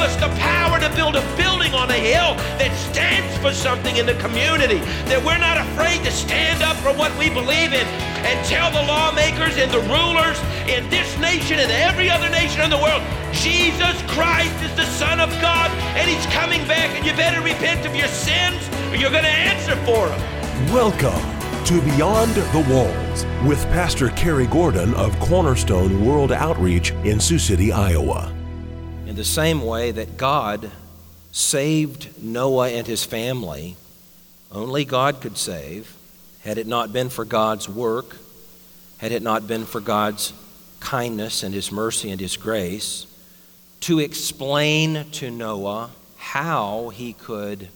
gave us the power to build a building on a hill that stands for something in the community. That we're not afraid to stand up for what we believe in and tell the lawmakers and the rulers in this nation and every other nation in the world Jesus Christ is the Son of God and He's coming back, and you better repent of your sins or you're going to answer for them. Welcome to Beyond the Walls with Pastor Kerry Gordon of Cornerstone World Outreach in Sioux City, Iowa. The same way that God saved Noah and his family, only God could save, had it not been for God's work, had it not been for God's kindness and his mercy and his grace, to explain to Noah how he could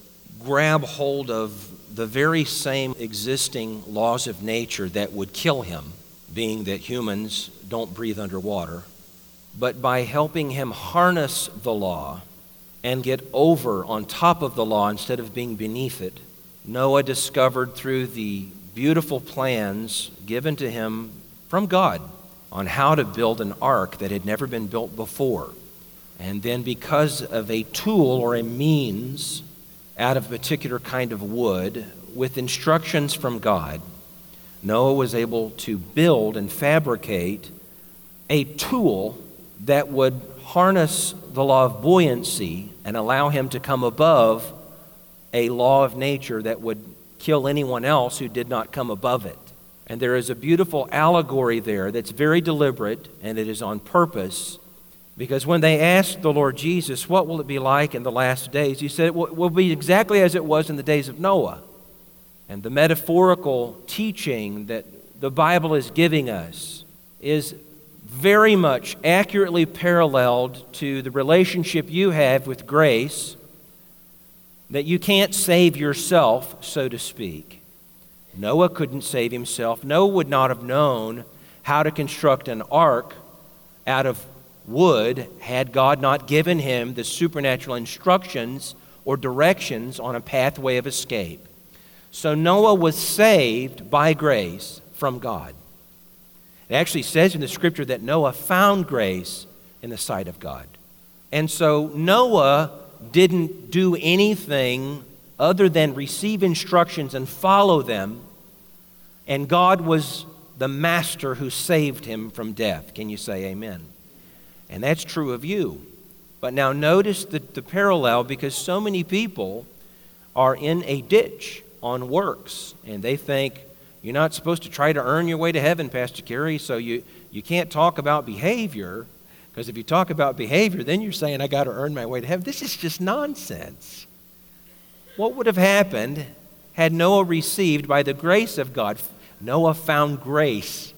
grab hold of the very same existing laws of nature that would kill him, being that humans don't breathe underwater, but by helping him harness the law and get over on top of the law instead of being beneath it, Noah discovered through the beautiful plans given to him from God on how to build an ark that had never been built before. And then, because of a tool or a means out of a particular kind of wood with instructions from God, Noah was able to build and fabricate a tool that would harness the law of buoyancy and allow him to come above a law of nature that would kill anyone else who did not come above it. And there is a beautiful allegory there that's very deliberate and it is on purpose because when they asked the Lord Jesus, What will it be like in the last days? He said, It will be exactly as it was in the days of Noah. And the metaphorical teaching that the Bible is giving us is very much accurately paralleled to the relationship you have with grace, that you can't save yourself, so to speak. Noah couldn't save himself. Noah would not have known how to construct an ark out of wood had God not given him the supernatural instructions or directions on a pathway of escape. So Noah was saved by grace from God. It actually says in the scripture that Noah found grace in the sight of God. And so Noah didn't do anything other than receive instructions and follow them. And God was the master who saved him from death. Can you say amen? And that's true of you. But now notice the, the parallel because so many people are in a ditch on works and they think you're not supposed to try to earn your way to heaven, Pastor Kerry, so you, you can't talk about behavior because if you talk about behavior, then you're saying I got to earn my way to heaven. This is just nonsense. What would have happened had Noah received by the grace of God? Noah found grace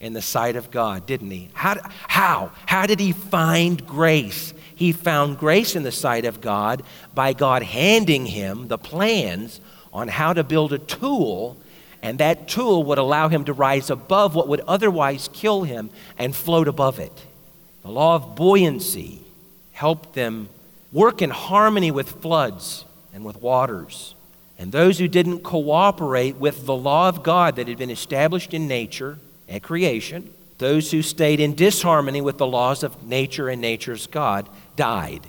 in the sight of God, didn't he? How, how? How did he find grace? He found grace in the sight of God by God handing him the plans on how to build a tool, and that tool would allow him to rise above what would otherwise kill him and float above it. The law of buoyancy helped them work in harmony with floods and with waters. And those who didn't cooperate with the law of God that had been established in nature, at creation, those who stayed in disharmony with the laws of nature and nature's God died.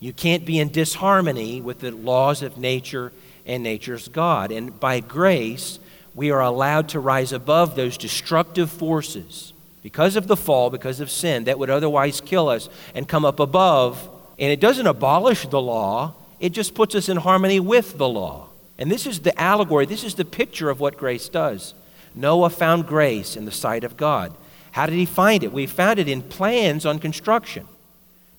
You can't be in disharmony with the laws of nature and nature's God. And by grace, we are allowed to rise above those destructive forces because of the fall, because of sin that would otherwise kill us, and come up above. And it doesn't abolish the law, it just puts us in harmony with the law. And this is the allegory, this is the picture of what grace does. Noah found grace in the sight of God. How did he find it? We found it in plans on construction.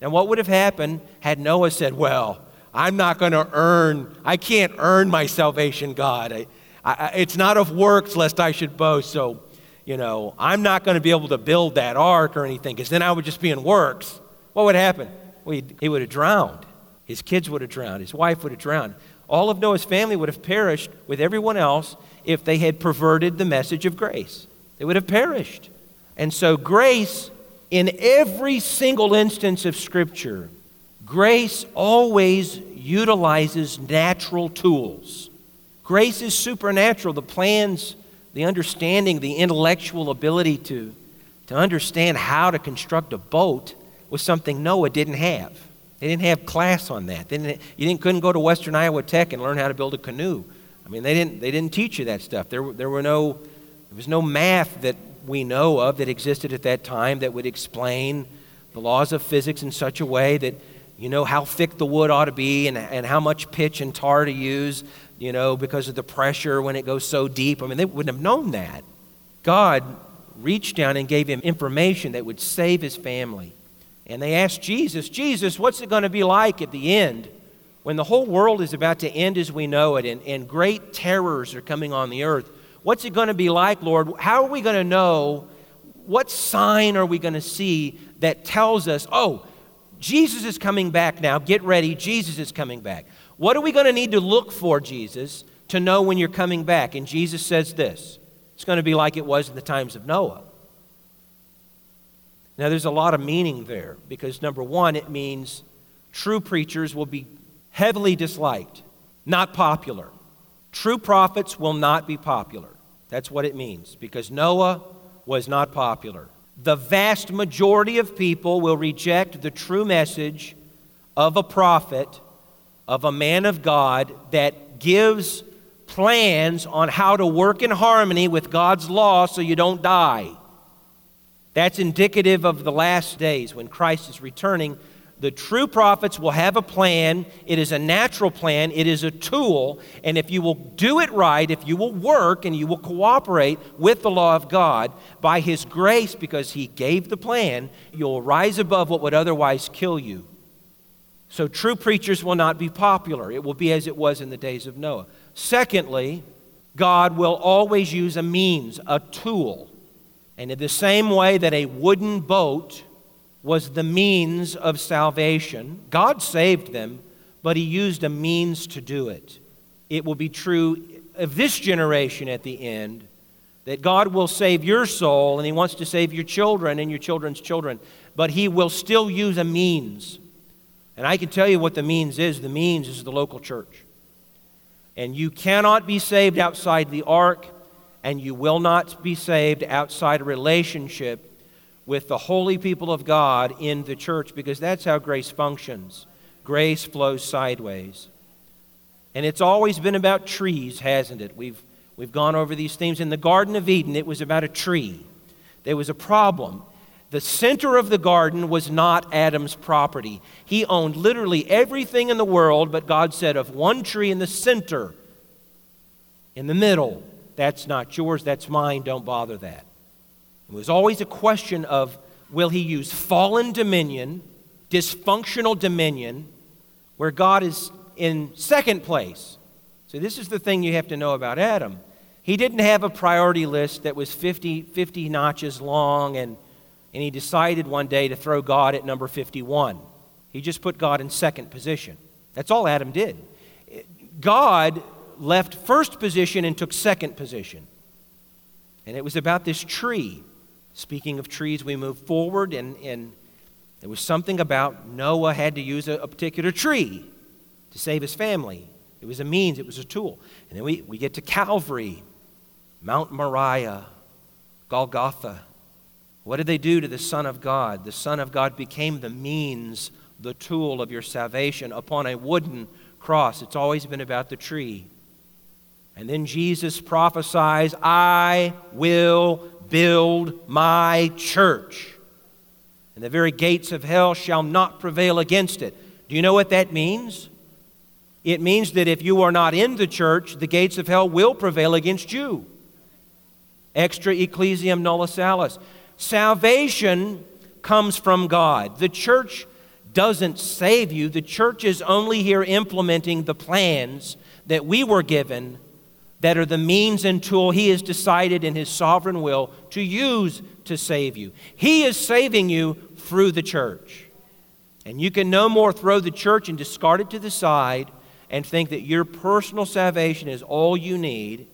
Now, what would have happened had Noah said, Well, I'm not going to earn, I can't earn my salvation, God. I, I, it's not of works lest I should boast. So, you know, I'm not going to be able to build that ark or anything because then I would just be in works. What would happen? Well, he would have drowned. His kids would have drowned. His wife would have drowned. All of Noah's family would have perished with everyone else if they had perverted the message of grace. They would have perished. And so, grace, in every single instance of Scripture, grace always utilizes natural tools. Grace is supernatural. The plans, the understanding, the intellectual ability to, to understand how to construct a boat was something Noah didn't have. They didn't have class on that. They didn't, you didn't, couldn't go to Western Iowa Tech and learn how to build a canoe. I mean, they didn't, they didn't teach you that stuff. There, there, were no, there was no math that we know of that existed at that time that would explain the laws of physics in such a way that you know how thick the wood ought to be and, and how much pitch and tar to use, you know, because of the pressure when it goes so deep. I mean, they wouldn't have known that. God reached down and gave him information that would save his family. And they asked Jesus, Jesus, what's it going to be like at the end when the whole world is about to end as we know it and, and great terrors are coming on the earth? What's it going to be like, Lord? How are we going to know? What sign are we going to see that tells us, oh, Jesus is coming back now. Get ready. Jesus is coming back. What are we going to need to look for, Jesus, to know when you're coming back? And Jesus says this it's going to be like it was in the times of Noah. Now, there's a lot of meaning there because, number one, it means true preachers will be heavily disliked, not popular. True prophets will not be popular. That's what it means because Noah was not popular. The vast majority of people will reject the true message of a prophet, of a man of God that gives plans on how to work in harmony with God's law so you don't die. That's indicative of the last days when Christ is returning. The true prophets will have a plan. It is a natural plan, it is a tool. And if you will do it right, if you will work and you will cooperate with the law of God, by His grace, because He gave the plan, you'll rise above what would otherwise kill you. So, true preachers will not be popular. It will be as it was in the days of Noah. Secondly, God will always use a means, a tool. And in the same way that a wooden boat was the means of salvation, God saved them, but He used a means to do it. It will be true of this generation at the end that God will save your soul and He wants to save your children and your children's children, but He will still use a means. And I can tell you what the means is the means is the local church. And you cannot be saved outside the ark and you will not be saved outside a relationship with the holy people of God in the church because that's how grace functions. Grace flows sideways. And it's always been about trees, hasn't it? We've, we've gone over these themes. In the Garden of Eden, it was about a tree. There was a problem. The center of the garden was not Adam's property. He owned literally everything in the world, but God said, of one tree in the center, in the middle, that's not yours, that's mine, don't bother that. It was always a question of will he use fallen dominion, dysfunctional dominion, where God is in second place. So, this is the thing you have to know about Adam. He didn't have a priority list that was 50, 50 notches long, and, and he decided one day to throw God at number 51. He just put God in second position. That's all Adam did. God left first position and took second position. And it was about this tree. Speaking of trees, we move forward, and, and there was something about Noah had to use a, a particular tree to save his family. It was a means, it was a tool. And then we, we get to Calvary, Mount Moriah, Golgotha. What did they do to the Son of God? The Son of God became the means, the tool of your salvation upon a wooden cross. It's always been about the tree. And then Jesus prophesies, I will build my church, and the very gates of hell shall not prevail against it. Do you know what that means? It means that if you are not in the church, the gates of hell will prevail against you. Extra ecclesiam nulla salus. Salvation comes from God. The church doesn't save you, the church is only here implementing the plans that we were given that are the means and tool He has decided in His sovereign will to use to save you. He is saving you through the church. And you can no more throw the church and discard it to the side and think that your personal salvation is all you need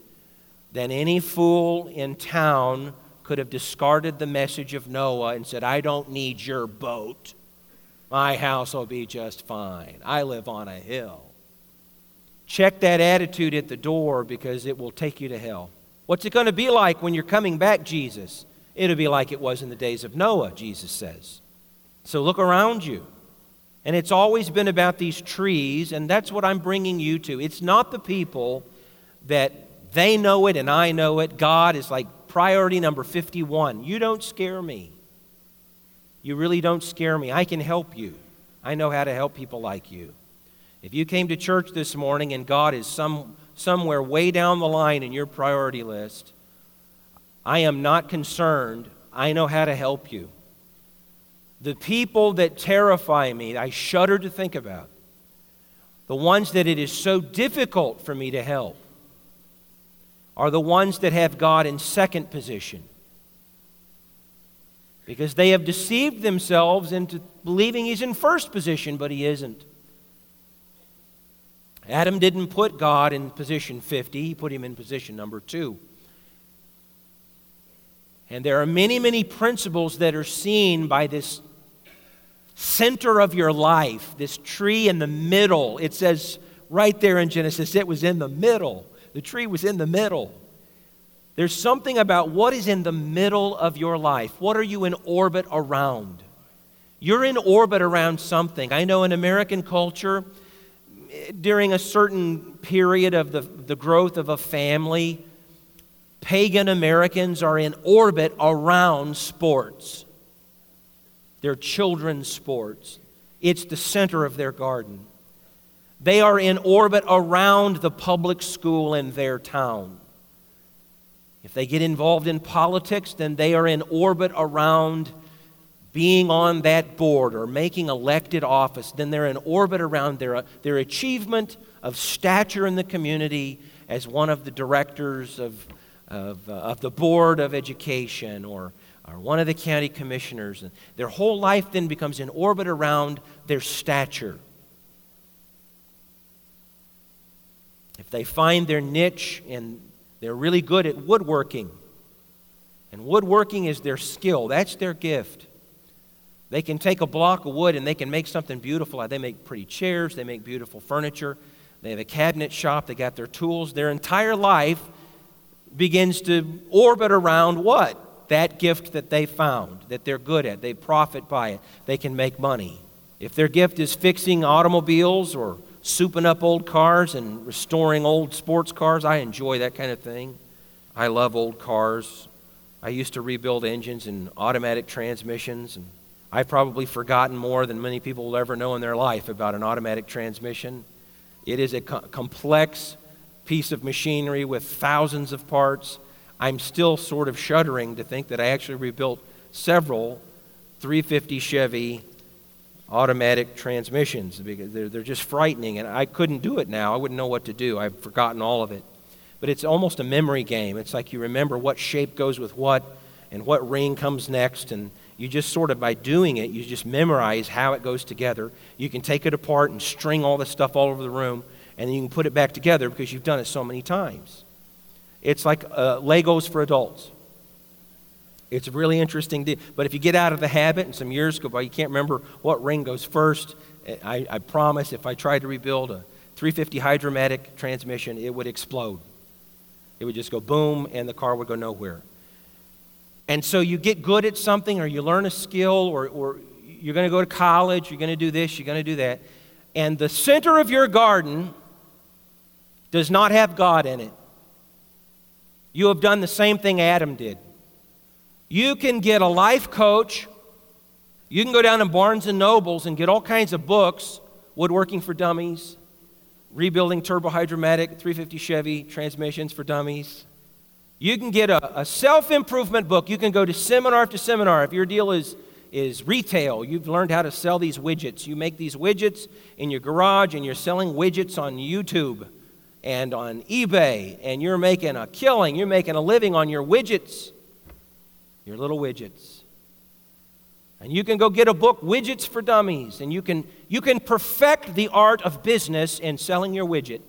than any fool in town could have discarded the message of Noah and said, I don't need your boat. My house will be just fine. I live on a hill. Check that attitude at the door because it will take you to hell. What's it going to be like when you're coming back, Jesus? It'll be like it was in the days of Noah, Jesus says. So look around you And it's always been about these trees, and that's what I'm bringing you to. It's not the people that they know it and I know it. God is like priority number 51. You don't scare me. You really don't scare me. I can help you. I know how to help people like you. If you came to church this morning and God is some, somewhere way down the line in your priority list, I am not concerned. I know how to help you. The people that terrify me, I shudder to think about. The ones that it is so difficult for me to help are the ones that have God in second position. Because they have deceived themselves into believing He's in first position, but He isn't. Adam didn't put God in position 50, He put Him in position number two. And there are many, many principles that are seen by this center of your life, this tree in the middle. It says right there in Genesis, it was in the middle. The tree was in the middle. There's something about what is in the middle of your life. What are you in orbit around? You're in orbit around something. I know in American culture, during a certain period of the, the growth of a family, pagan Americans are in orbit around sports. Their children's sports. It's the center of their garden. They are in orbit around the public school in their town. If they get involved in politics, then they are in orbit around being on that board or making elected office. Then they're in orbit around their, their achievement of stature in the community as one of the directors of of, uh, of the Board of Education or, or one of the county commissioners. And their whole life then becomes in orbit around their stature. If they find their niche and they're really good at woodworking, and woodworking is their skill, that's their gift. They can take a block of wood and they can make something beautiful. They make pretty chairs, they make beautiful furniture, they have a cabinet shop, they got their tools. Their entire life begins to orbit around what? That gift that they found, that they're good at. They profit by it. They can make money. If their gift is fixing automobiles or souping up old cars and restoring old sports cars, I enjoy that kind of thing. I love old cars. I used to rebuild engines and automatic transmissions, and I've probably forgotten more than many people will ever know in their life about an automatic transmission. It is a co- complex piece of machinery with thousands of parts. I'm still sort of shuddering to think that I actually rebuilt several 350 Chevy automatic transmissions because they're, they're just frightening and I couldn't do it now. I wouldn't know what to do. I've forgotten all of it. But it's almost a memory game. It's like you remember what shape goes with what and what ring comes next and you just sort of by doing it, you just memorize how it goes together. You can take it apart and string all the stuff all over the room and then you can put it back together because you've done it so many times. It's like uh, Legos for adults. It's really interesting. To, but if you get out of the habit and some years go by, you can't remember what ring goes first. Eh, I, I promise if I tried to rebuild a 350 hydromatic transmission, it would explode. It would just go boom, and the car would go nowhere. And so you get good at something, or you learn a skill, or, or you're going to go to college, you're going to do this, you're going to do that. And the center of your garden does not have God in it, you have done the same thing Adam did. You can get a life coach. You can go down to Barnes and Nobles and get all kinds of books, Woodworking for Dummies, Rebuilding Turbohydromatic 350 Chevy Transmissions for Dummies. You can get a, a self improvement book. You can go to seminar after seminar. If your deal is is retail. You've learned how to sell these widgets. You make these widgets in your garage and you're selling widgets on YouTube and on eBay and you're making a killing. You're making a living on your widgets, your little widgets. And you can go get a book, Widgets for Dummies, and you can, you can perfect the art of business in selling your widget.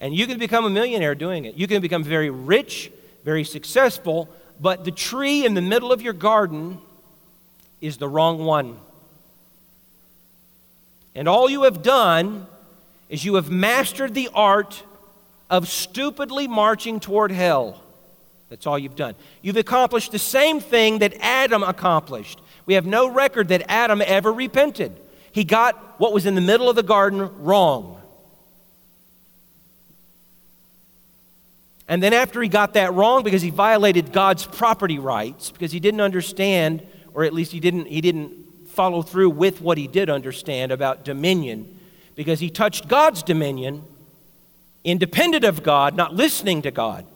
And you can become a millionaire doing it. You can become very rich, very successful but the tree in the middle of your garden is the wrong one. And all you have done is you have mastered the art of stupidly marching toward hell. That's all you've done. You've accomplished the same thing that Adam accomplished. We have no record that Adam ever repented. He got what was in the middle of the garden wrong. And then, after he got that wrong because he violated God's property rights, because he didn't understand, or at least he didn't, he didn't follow through with what he did understand about dominion, because he touched God's dominion, independent of God, not listening to God.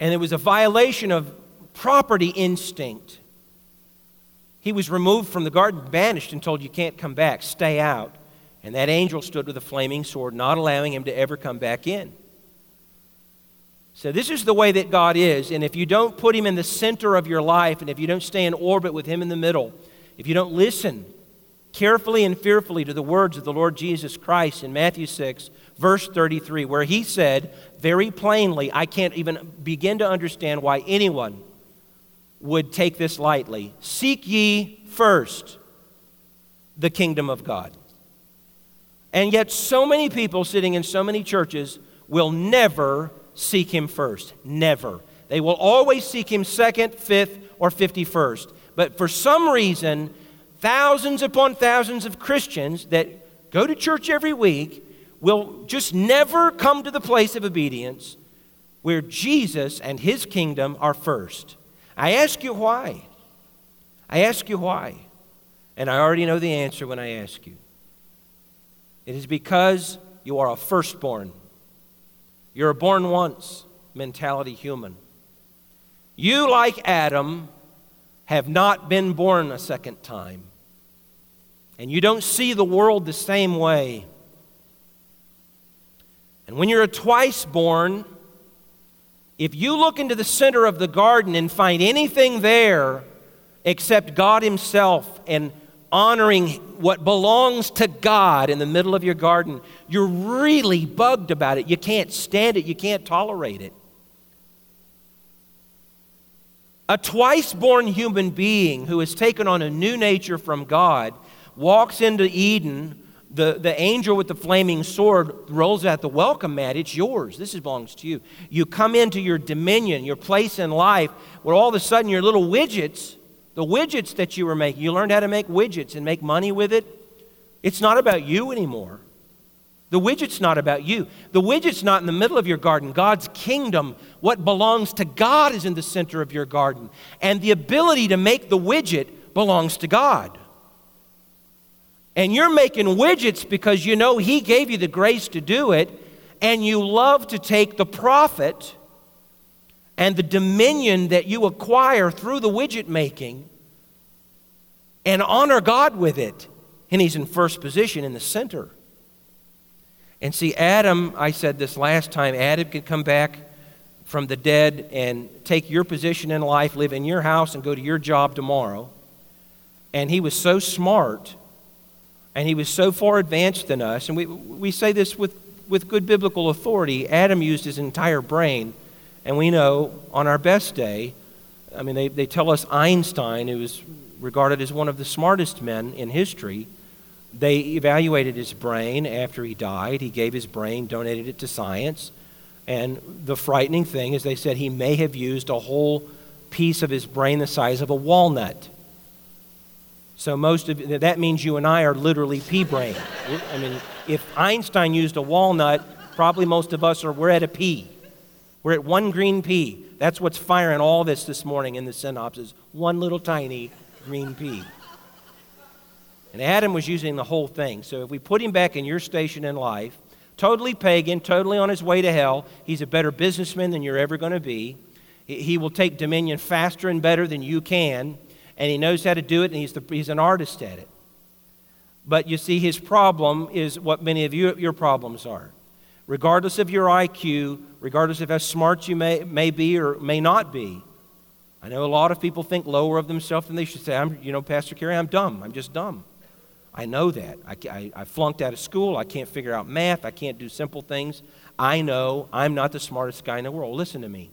And it was a violation of property instinct. He was removed from the garden, banished, and told, You can't come back, stay out. And that angel stood with a flaming sword, not allowing him to ever come back in. So, this is the way that God is. And if you don't put Him in the center of your life, and if you don't stay in orbit with Him in the middle, if you don't listen carefully and fearfully to the words of the Lord Jesus Christ in Matthew 6, verse 33, where He said very plainly, I can't even begin to understand why anyone would take this lightly. Seek ye first the kingdom of God. And yet, so many people sitting in so many churches will never seek him first. Never. They will always seek him second, fifth, or fifty first. But for some reason, thousands upon thousands of Christians that go to church every week will just never come to the place of obedience where Jesus and his kingdom are first. I ask you why. I ask you why. And I already know the answer when I ask you. It is because you are a firstborn. You're a born once mentality human. You, like Adam, have not been born a second time. And you don't see the world the same way. And when you're a twice born, if you look into the center of the garden and find anything there except God Himself and honoring what belongs to God in the middle of your garden, you're really bugged about it. You can't stand it, you can't tolerate it. A twice born human being who has taken on a new nature from God walks into Eden. The, the angel with the flaming sword rolls out the welcome mat. It's yours. This belongs to you. You come into your dominion, your place in life, where all of a sudden your little widgets the widgets that you were making, you learned how to make widgets and make money with it. It's not about you anymore. The widget's not about you. The widget's not in the middle of your garden. God's kingdom, what belongs to God, is in the center of your garden. And the ability to make the widget belongs to God. And you're making widgets because you know He gave you the grace to do it, and you love to take the profit and the dominion that you acquire through the widget making and honor God with it. And he's in first position in the center. And see, Adam, I said this last time, Adam could come back from the dead and take your position in life, live in your house, and go to your job tomorrow. And he was so smart and he was so far advanced than us. And we, we say this with, with good biblical authority. Adam used his entire brain and we know on our best day, I mean, they, they tell us Einstein, who was regarded as one of the smartest men in history, they evaluated his brain after he died. He gave his brain, donated it to science. And the frightening thing is, they said he may have used a whole piece of his brain the size of a walnut. So most of that means you and I are literally pea brain. I mean, if Einstein used a walnut, probably most of us are we're at a pea. We're at one green pea. That's what's firing all this this morning in the synopsis. One little tiny green pea. And Adam was using the whole thing. So if we put him back in your station in life, totally pagan, totally on his way to hell, he's a better businessman than you're ever going to be. He will take dominion faster and better than you can, and he knows how to do it, and he's, the, he's an artist at it. But you see, his problem is what many of you, your problems are regardless of your IQ, regardless of how smart you may, may be or may not be. I know a lot of people think lower of themselves than they should say. I'm, you know, Pastor Kerry, I'm dumb. I'm just dumb. I know that. I, I, I flunked out of school. I can't figure out math. I can't do simple things. I know I'm not the smartest guy in the world. Listen to me.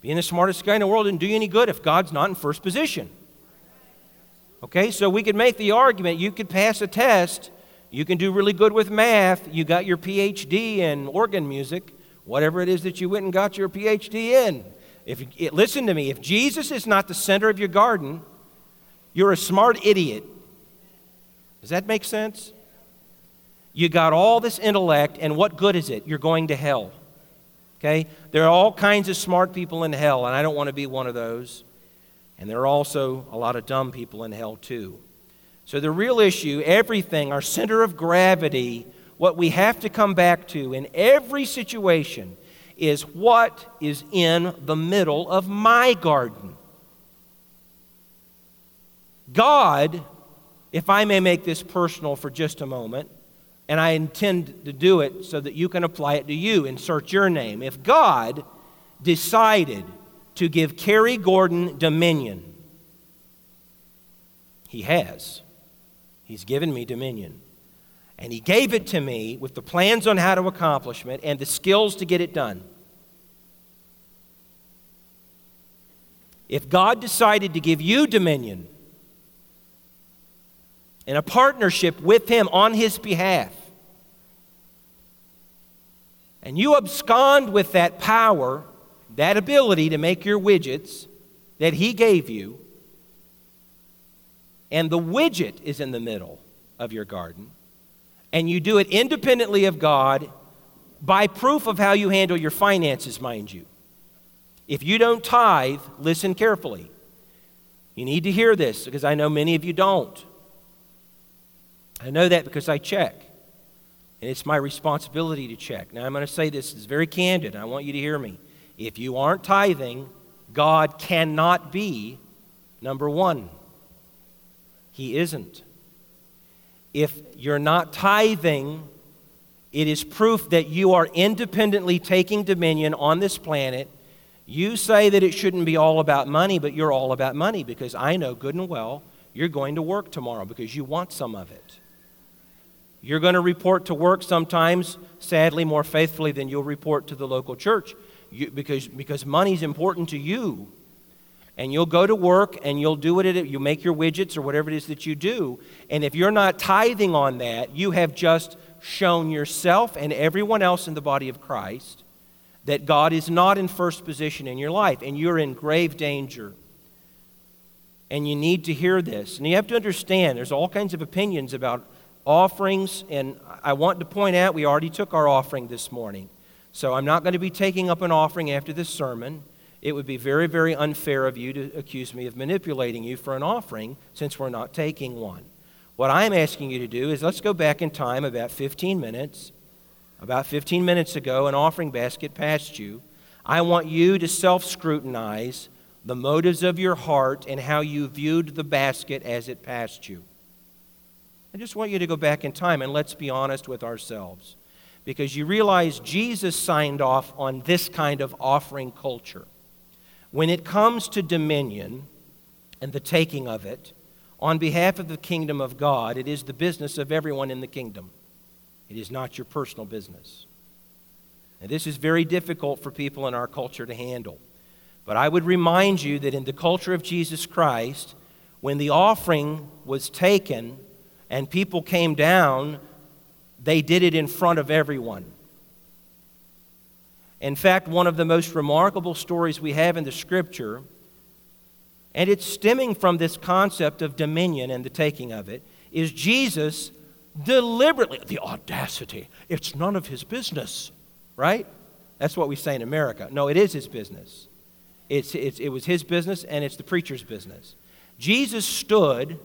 Being the smartest guy in the world didn't do you any good if God's not in first position. Okay, so we could make the argument you could pass a test you can do really good with math. You got your PhD in organ music, whatever it is that you went and got your PhD in. If it, listen to me, if Jesus is not the center of your garden, you're a smart idiot. Does that make sense? You got all this intellect, and what good is it? You're going to hell. Okay? There are all kinds of smart people in hell, and I don't want to be one of those. And there are also a lot of dumb people in hell, too. So, the real issue, everything, our center of gravity, what we have to come back to in every situation is what is in the middle of my garden. God, if I may make this personal for just a moment, and I intend to do it so that you can apply it to you, insert your name. If God decided to give Kerry Gordon dominion, He has. He's given me dominion. And He gave it to me with the plans on how to accomplish it and the skills to get it done. If God decided to give you dominion in a partnership with Him on His behalf, and you abscond with that power, that ability to make your widgets that He gave you, and the widget is in the middle of your garden, and you do it independently of God by proof of how you handle your finances, mind you. If you don't tithe, listen carefully. You need to hear this because I know many of you don't. I know that because I check. And it's my responsibility to check. Now, I'm going to say this is very candid. I want you to hear me. If you aren't tithing, God cannot be number one. He isn't. If you're not tithing, it is proof that you are independently taking dominion on this planet. You say that it shouldn't be all about money, but you're all about money because I know good and well you're going to work tomorrow because you want some of it. You're going to report to work sometimes, sadly, more faithfully than you'll report to the local church you, because, because money's important to you. And you'll go to work and you'll do it, you make your widgets or whatever it is that you do. And if you're not tithing on that, you have just shown yourself and everyone else in the body of Christ that God is not in first position in your life and you're in grave danger. And you need to hear this. And you have to understand there's all kinds of opinions about offerings, and I want to point out we already took our offering this morning. So I'm not going to be taking up an offering after this sermon. It would be very, very unfair of you to accuse me of manipulating you for an offering since we're not taking one. What I'm asking you to do is let's go back in time about 15 minutes. About 15 minutes ago, an offering basket passed you. I want you to self scrutinize the motives of your heart and how you viewed the basket as it passed you. I just want you to go back in time and let's be honest with ourselves. Because you realize Jesus signed off on this kind of offering culture. When it comes to dominion and the taking of it, on behalf of the kingdom of God, it is the business of everyone in the kingdom. It is not your personal business. And this is very difficult for people in our culture to handle. But I would remind you that in the culture of Jesus Christ, when the offering was taken, and people came down, they did it in front of everyone. In fact, one of the most remarkable stories we have in the scripture, and it's stemming from this concept of dominion and the taking of it, is Jesus deliberately, the audacity, it's none of his business, right? That's what we say in America. No, it is his business. It's, it's, it was his business and it's the preacher's business. Jesus stood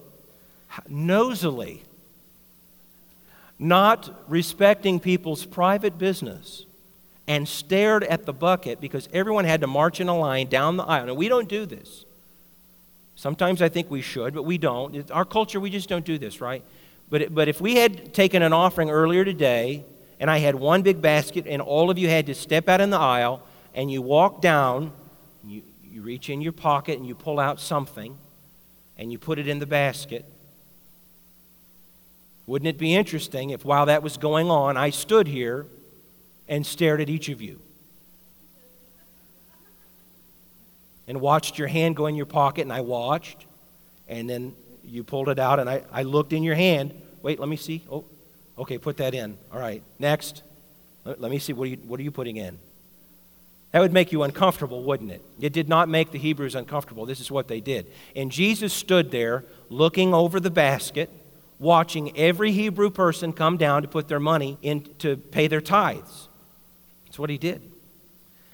nosily, not respecting people's private business, and stared at the bucket because everyone had to march in a line down the aisle. Now, we don't do this. Sometimes I think we should, but we don't. It's our culture, we just don't do this, right? But, but if we had taken an offering earlier today, and I had one big basket, and all of you had to step out in the aisle, and you walk down, you, you reach in your pocket, and you pull out something, and you put it in the basket, wouldn't it be interesting if while that was going on, I stood here and stared at each of you? And watched your hand go in your pocket, and I watched, and then you pulled it out, and I, I looked in your hand. Wait, let me see. Oh, okay, put that in. All right, next. Let, let me see. What are, you, what are you putting in? That would make you uncomfortable, wouldn't it? It did not make the Hebrews uncomfortable. This is what they did. And Jesus stood there looking over the basket, watching every Hebrew person come down to put their money in to pay their tithes. That's what he did.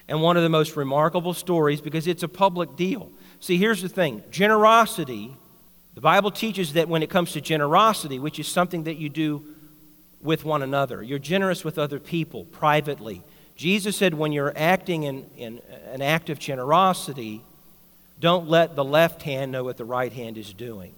And one of the most remarkable stories because it's a public deal. See, here's the thing generosity, the Bible teaches that when it comes to generosity, which is something that you do with one another, you're generous with other people privately. Jesus said, when you're acting in, in an act of generosity, don't let the left hand know what the right hand is doing.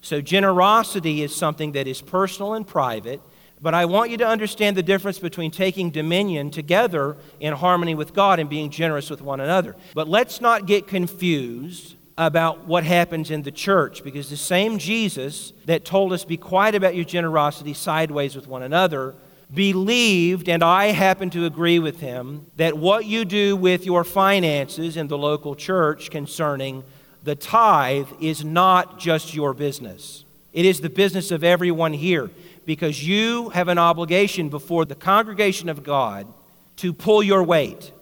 So, generosity is something that is personal and private, but I want you to understand the difference between taking dominion together in harmony with God and being generous with one another. But let's not get confused about what happens in the church because the same Jesus that told us, be quiet about your generosity sideways with one another, believed, and I happen to agree with him, that what you do with your finances in the local church concerning the tithe is not just your business. It is the business of everyone here because you have an obligation before the congregation of God to pull your weight.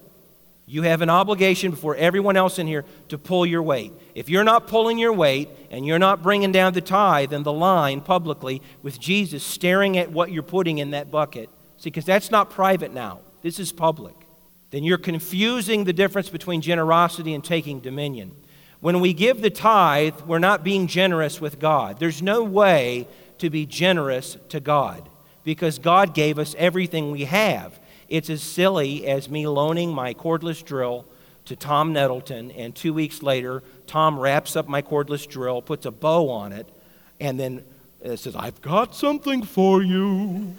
You have an obligation before everyone else in here to pull your weight. If you're not pulling your weight and you're not bringing down the tithe and the line publicly with Jesus staring at what you're putting in that bucket, see, because that's not private now, this is public, then you're confusing the difference between generosity and taking dominion. When we give the tithe, we're not being generous with God. There's no way to be generous to God because God gave us everything we have. It's as silly as me loaning my cordless drill to Tom Nettleton, and two weeks later, Tom wraps up my cordless drill, puts a bow on it, and then uh, says, I've got something for you.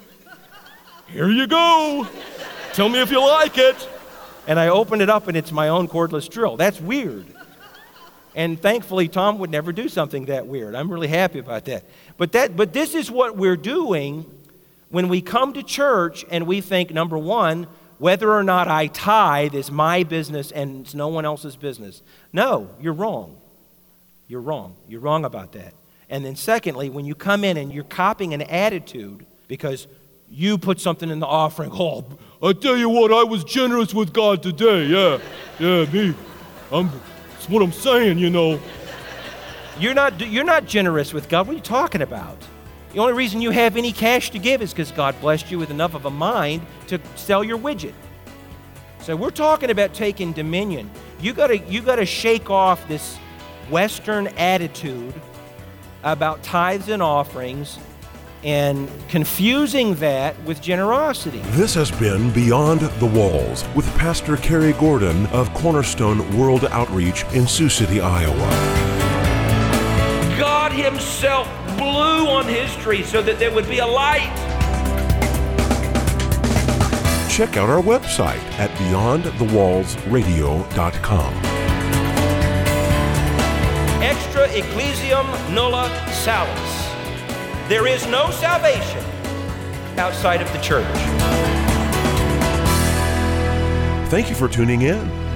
Here you go. Tell me if you like it. And I open it up, and it's my own cordless drill. That's weird. And thankfully, Tom would never do something that weird. I'm really happy about that. But, that, but this is what we're doing when we come to church and we think, number one, whether or not I tithe is my business and it's no one else's business. No, you're wrong. You're wrong. You're wrong about that. And then, secondly, when you come in and you're copying an attitude because you put something in the offering, oh, I tell you what, I was generous with God today. Yeah, yeah, me. I'm, what I'm saying, you know. You're not, you're not generous with God. What are you talking about? The only reason you have any cash to give is because God blessed you with enough of a mind to sell your widget. So we're talking about taking dominion. You gotta, you gotta shake off this Western attitude about tithes and offerings and confusing that with generosity. This has been Beyond the Walls with Pastor Kerry Gordon of Cornerstone World Outreach in Sioux City, Iowa. God Himself blew on history so that there would be a light. Check out our website at beyondthewallsradio.com. Extra ecclesiam nulla salus. There is no salvation outside of the church. Thank you for tuning in.